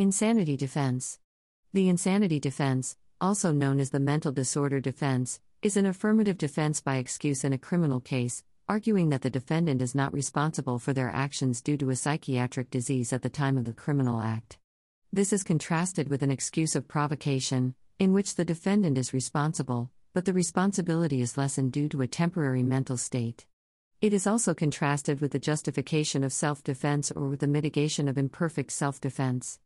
Insanity defense. The insanity defense, also known as the mental disorder defense, is an affirmative defense by excuse in a criminal case, arguing that the defendant is not responsible for their actions due to a psychiatric disease at the time of the criminal act. This is contrasted with an excuse of provocation, in which the defendant is responsible, but the responsibility is lessened due to a temporary mental state. It is also contrasted with the justification of self defense or with the mitigation of imperfect self defense.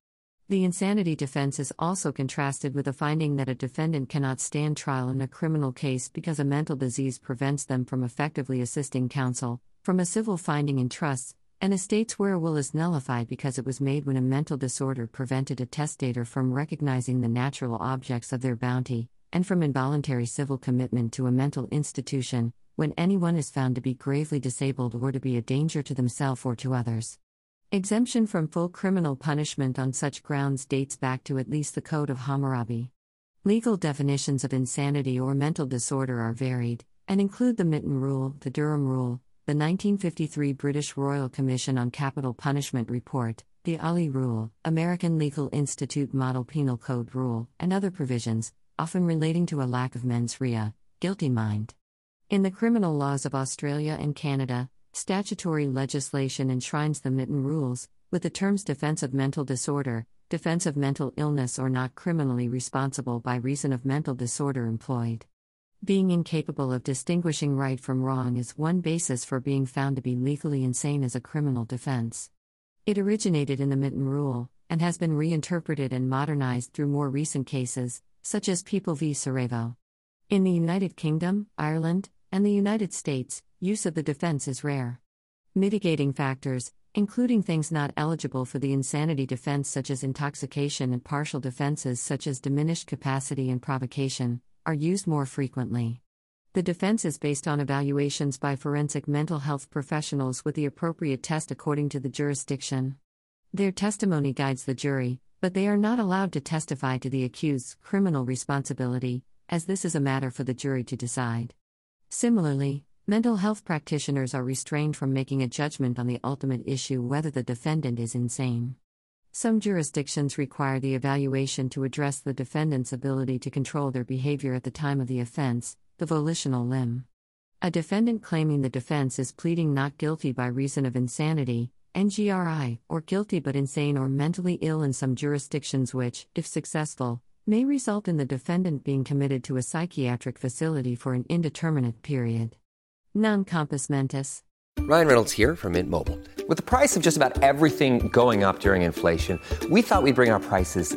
The insanity defense is also contrasted with a finding that a defendant cannot stand trial in a criminal case because a mental disease prevents them from effectively assisting counsel, from a civil finding in trusts, and estates where a will is nullified because it was made when a mental disorder prevented a testator from recognizing the natural objects of their bounty, and from involuntary civil commitment to a mental institution, when anyone is found to be gravely disabled or to be a danger to themselves or to others. Exemption from full criminal punishment on such grounds dates back to at least the Code of Hammurabi. Legal definitions of insanity or mental disorder are varied, and include the M'Naghten Rule, the Durham Rule, the 1953 British Royal Commission on Capital Punishment Report, the ALI Rule, American Legal Institute Model Penal Code Rule, and other provisions, often relating to a lack of mens rea, guilty mind. In the criminal laws of Australia and Canada, Statutory legislation enshrines the M'Naghten rules, with the terms defense of mental disorder, defense of mental illness, or not criminally responsible by reason of mental disorder employed. Being incapable of distinguishing right from wrong is one basis for being found to be legally insane as a criminal defense. It originated in the M'Naghten Rule, and has been reinterpreted and modernized through more recent cases, such as People v. Serravo. In the United Kingdom, Ireland, and the United States, use of the defense is rare. Mitigating factors, including things not eligible for the insanity defense, such as intoxication, and partial defenses, such as diminished capacity and provocation, are used more frequently. The defense is based on evaluations by forensic mental health professionals with the appropriate test according to the jurisdiction. Their testimony guides the jury, but they are not allowed to testify to the accused's criminal responsibility, as this is a matter for the jury to decide. Similarly, Mental health practitioners are restrained from making a judgment on the ultimate issue whether the defendant is insane. Some jurisdictions require the evaluation to address the defendant's ability to control their behavior at the time of the offense, the volitional limb. A defendant claiming the defense is pleading not guilty by reason of insanity, NGRI, or guilty but insane or mentally ill in some jurisdictions, which, if successful, may result in the defendant being committed to a psychiatric facility for an indeterminate period. Non compos mentis. Ryan Reynolds here from Mint Mobile. With the price of just about everything going up during inflation, we thought we'd bring our prices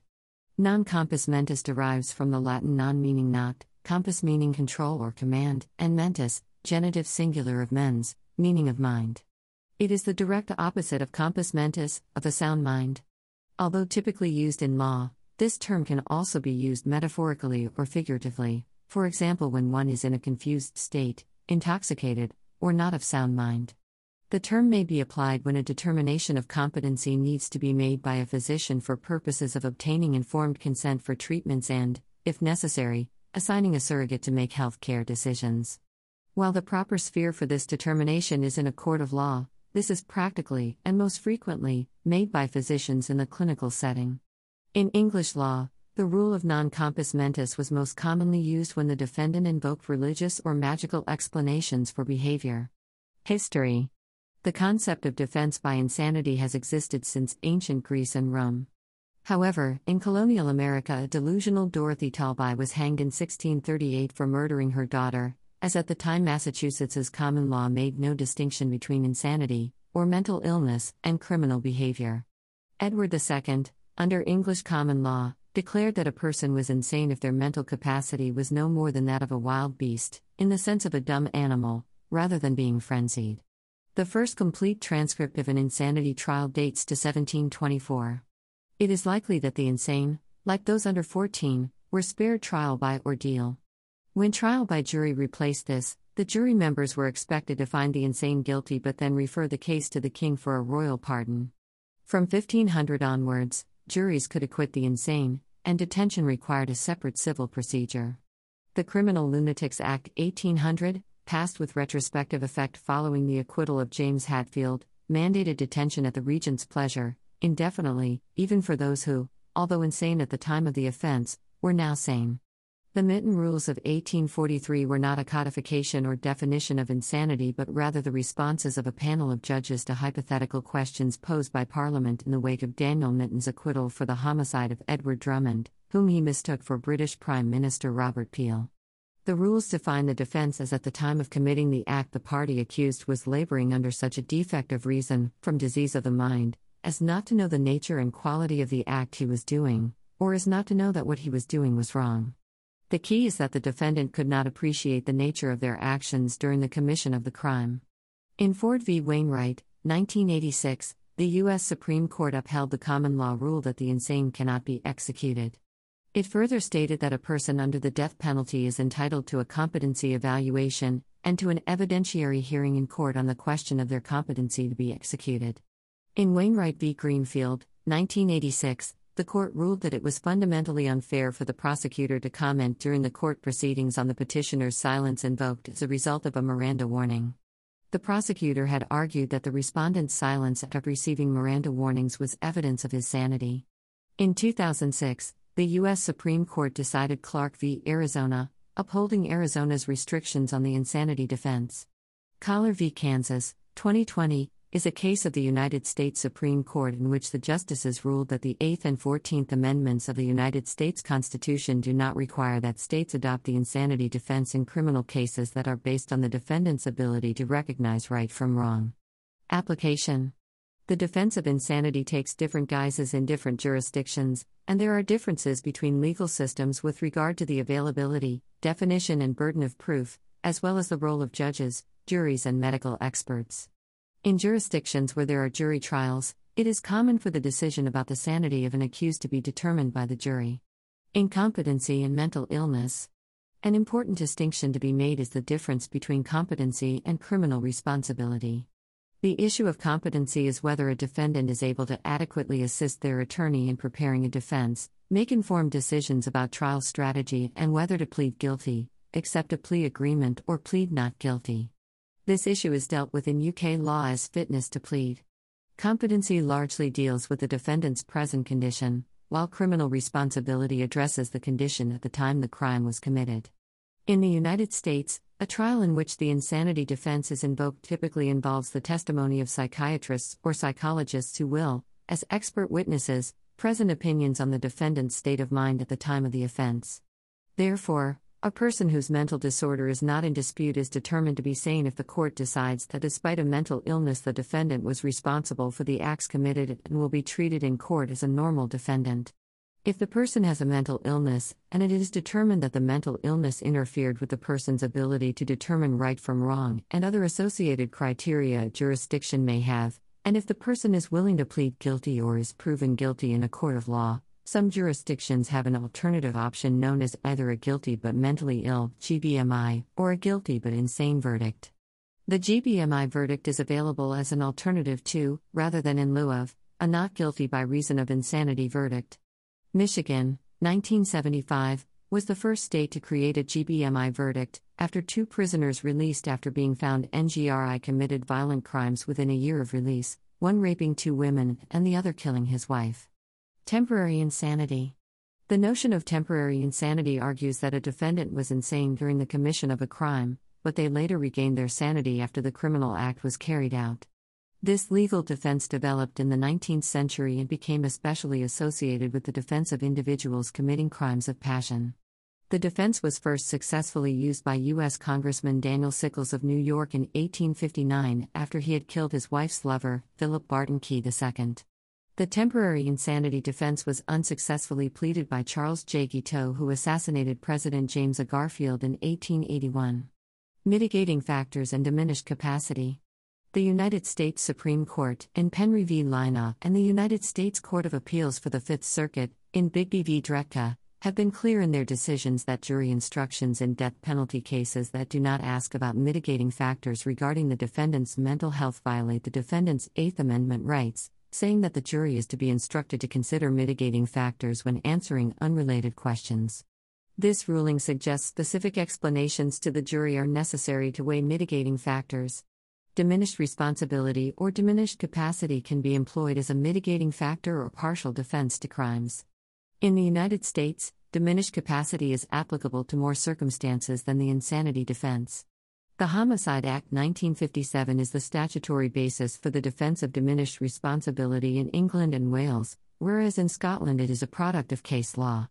Non compos mentis derives from the Latin non meaning not, compos meaning control or command, and mentis, genitive singular of mens, meaning of mind. It is the direct opposite of compos mentis, of a sound mind. Although typically used in law, this term can also be used metaphorically or figuratively, for example, when one is in a confused state, intoxicated, or not of sound mind. The term may be applied when a determination of competency needs to be made by a physician for purposes of obtaining informed consent for treatments and, if necessary, assigning a surrogate to make health care decisions. While the proper sphere for this determination is in a court of law, this is practically, and most frequently, made by physicians in the clinical setting. In English law, the rule of non compos mentis was most commonly used when the defendant invoked religious or magical explanations for behavior. History The concept of defense by insanity has existed since ancient Greece and Rome. However, in colonial America, a delusional Dorothy Talby was hanged in 1638 for murdering her daughter, as at the time Massachusetts's common law made no distinction between insanity, or mental illness, and criminal behavior. Edward II, under English common law, declared that a person was insane if their mental capacity was no more than that of a wild beast, in the sense of a dumb animal, rather than being frenzied. The first complete transcript of an insanity trial dates to 1724. It is likely that the insane, like those under 14, were spared trial by ordeal. When trial by jury replaced this, the jury members were expected to find the insane guilty but then refer the case to the king for a royal pardon. From 1500 onwards, juries could acquit the insane, and detention required a separate civil procedure. The Criminal Lunatics Act 1800, passed with retrospective effect following the acquittal of James Hadfield, mandated detention at the regent's pleasure, indefinitely, even for those who, although insane at the time of the offense, were now sane. The M'Naghten Rules of 1843 were not a codification or definition of insanity but rather the responses of a panel of judges to hypothetical questions posed by Parliament in the wake of Daniel M'Naghten's acquittal for the homicide of Edward Drummond, whom he mistook for British Prime Minister Robert Peel. The rules define the defense as at the time of committing the act the party accused was laboring under such a defect of reason, from disease of the mind, as not to know the nature and quality of the act he was doing, or as not to know that what he was doing was wrong. The key is that the defendant could not appreciate the nature of their actions during the commission of the crime. In Ford v. Wainwright, 1986, the U.S. Supreme Court upheld the common law rule that the insane cannot be executed. It further stated that a person under the death penalty is entitled to a competency evaluation and to an evidentiary hearing in court on the question of their competency to be executed. In Wainwright v. Greenfield, 1986, the court ruled that it was fundamentally unfair for the prosecutor to comment during the court proceedings on the petitioner's silence invoked as a result of a Miranda warning. The prosecutor had argued that the respondent's silence after receiving Miranda warnings was evidence of his sanity. In 2006, the U.S. Supreme Court decided Clark v. Arizona, upholding Arizona's restrictions on the insanity defense. Kahler v. Kansas, 2020, is a case of the United States Supreme Court in which the justices ruled that the Eighth and Fourteenth Amendments of the United States Constitution do not require that states adopt the insanity defense in criminal cases that are based on the defendant's ability to recognize right from wrong. Application The defense of insanity takes different guises in different jurisdictions, and there are differences between legal systems with regard to the availability, definition, and burden of proof, as well as the role of judges, juries, and medical experts. In jurisdictions where there are jury trials, it is common for the decision about the sanity of an accused to be determined by the jury. Incompetency and mental illness. An important distinction to be made is the difference between competency and criminal responsibility. The issue of competency is whether a defendant is able to adequately assist their attorney in preparing a defense, make informed decisions about trial strategy, and whether to plead guilty, accept a plea agreement, or plead not guilty. This issue is dealt with in UK law as fitness to plead. Competency largely deals with the defendant's present condition, while criminal responsibility addresses the condition at the time the crime was committed. In the United States, a trial in which the insanity defense is invoked typically involves the testimony of psychiatrists or psychologists who will, as expert witnesses, present opinions on the defendant's state of mind at the time of the offense. Therefore, a person whose mental disorder is not in dispute is determined to be sane if the court decides that despite a mental illness, the defendant was responsible for the acts committed and will be treated in court as a normal defendant. If the person has a mental illness, and it is determined that the mental illness interfered with the person's ability to determine right from wrong and other associated criteria jurisdiction may have, and if the person is willing to plead guilty or is proven guilty in a court of law, some jurisdictions have an alternative option known as either a guilty but mentally ill GBMI or a guilty but insane verdict. The GBMI verdict is available as an alternative to, rather than in lieu of, a not guilty by reason of insanity verdict. Michigan, 1975, was the first state to create a GBMI verdict, after two prisoners released after being found NGRI committed violent crimes within a year of release, one raping two women and the other killing his wife. Temporary insanity. The notion of temporary insanity argues that a defendant was insane during the commission of a crime, but they later regained their sanity after the criminal act was carried out. This legal defense developed in the 19th century and became especially associated with the defense of individuals committing crimes of passion. The defense was first successfully used by U.S. Congressman Daniel Sickles of New York in 1859 after he had killed his wife's lover, Philip Barton Key II. The temporary insanity defense was unsuccessfully pleaded by Charles J. Guiteau, who assassinated President James A. Garfield in 1881. Mitigating factors and diminished capacity. The United States Supreme Court, in Penry v. Lynaugh, and the United States Court of Appeals for the Fifth Circuit, in Bigby v. Dretka, have been clear in their decisions that jury instructions in death penalty cases that do not ask about mitigating factors regarding the defendant's mental health violate the defendant's Eighth Amendment rights, saying that the jury is to be instructed to consider mitigating factors when answering unrelated questions. This ruling suggests specific explanations to the jury are necessary to weigh mitigating factors. Diminished responsibility or diminished capacity can be employed as a mitigating factor or partial defense to crimes. In the United States, diminished capacity is applicable to more circumstances than the insanity defense. The Homicide Act 1957 is the statutory basis for the defense of diminished responsibility in England and Wales, whereas in Scotland it is a product of case law.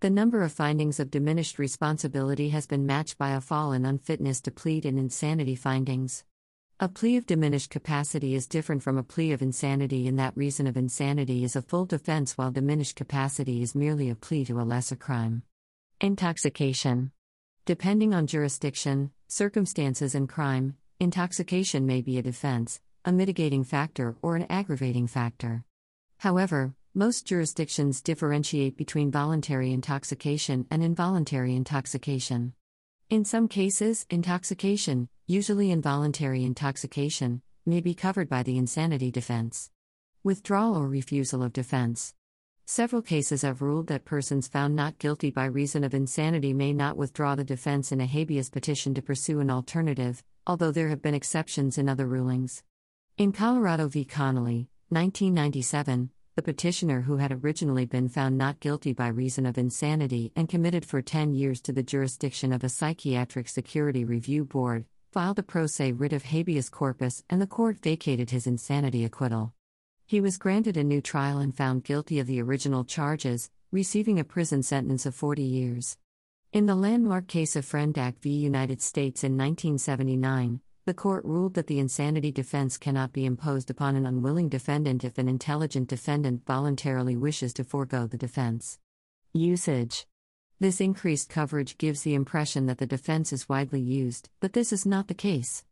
The number of findings of diminished responsibility has been matched by a fall in unfitness to plead and insanity findings. A plea of diminished capacity is different from a plea of insanity in that reason of insanity is a full defense while diminished capacity is merely a plea to a lesser crime. Intoxication. Depending on jurisdiction, circumstances, and crime, intoxication may be a defense, a mitigating factor, or an aggravating factor. However, most jurisdictions differentiate between voluntary intoxication and involuntary intoxication. In some cases, intoxication, usually involuntary intoxication, may be covered by the insanity defense. Withdrawal or refusal of defense. Several cases have ruled that persons found not guilty by reason of insanity may not withdraw the defense in a habeas petition to pursue an alternative, although there have been exceptions in other rulings. In Colorado v. Connolly, 1997, the petitioner who had originally been found not guilty by reason of insanity and committed for 10 years to the jurisdiction of a psychiatric security review board filed a pro se writ of habeas corpus and the court vacated his insanity acquittal. He was granted a new trial and found guilty of the original charges, receiving a prison sentence of 40 years. In the landmark case of Frendak v. United States in 1979, the court ruled that the insanity defense cannot be imposed upon an unwilling defendant if an intelligent defendant voluntarily wishes to forego the defense. Usage This increased coverage gives the impression that the defense is widely used, but this is not the case.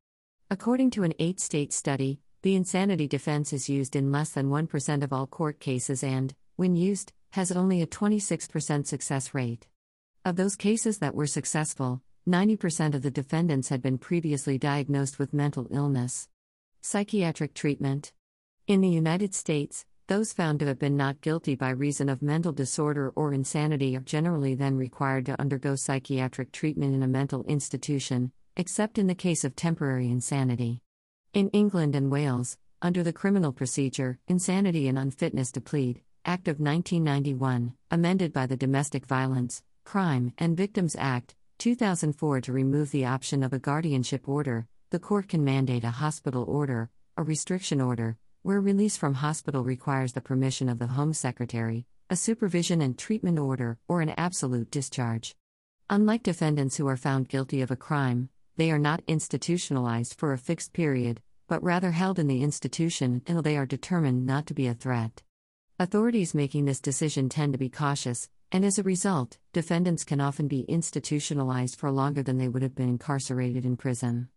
According to an eight state study, the insanity defense is used in less than 1% of all court cases and, when used, has only a 26% success rate. Of those cases that were successful, 90% of the defendants had been previously diagnosed with mental illness. Psychiatric treatment. In the United States, those found to have been not guilty by reason of mental disorder or insanity are generally then required to undergo psychiatric treatment in a mental institution, except in the case of temporary insanity. In England and Wales, under the Criminal Procedure, Insanity and Unfitness to Plead, Act of 1991, amended by the Domestic Violence, Crime, and Victims Act, 2004 to remove the option of a guardianship order, the court can mandate a hospital order, a restriction order, where release from hospital requires the permission of the Home Secretary, a supervision and treatment order, or an absolute discharge. Unlike defendants who are found guilty of a crime, they are not institutionalized for a fixed period, but rather held in the institution until they are determined not to be a threat. Authorities making this decision tend to be cautious, and as a result, defendants can often be institutionalized for longer than they would have been incarcerated in prison.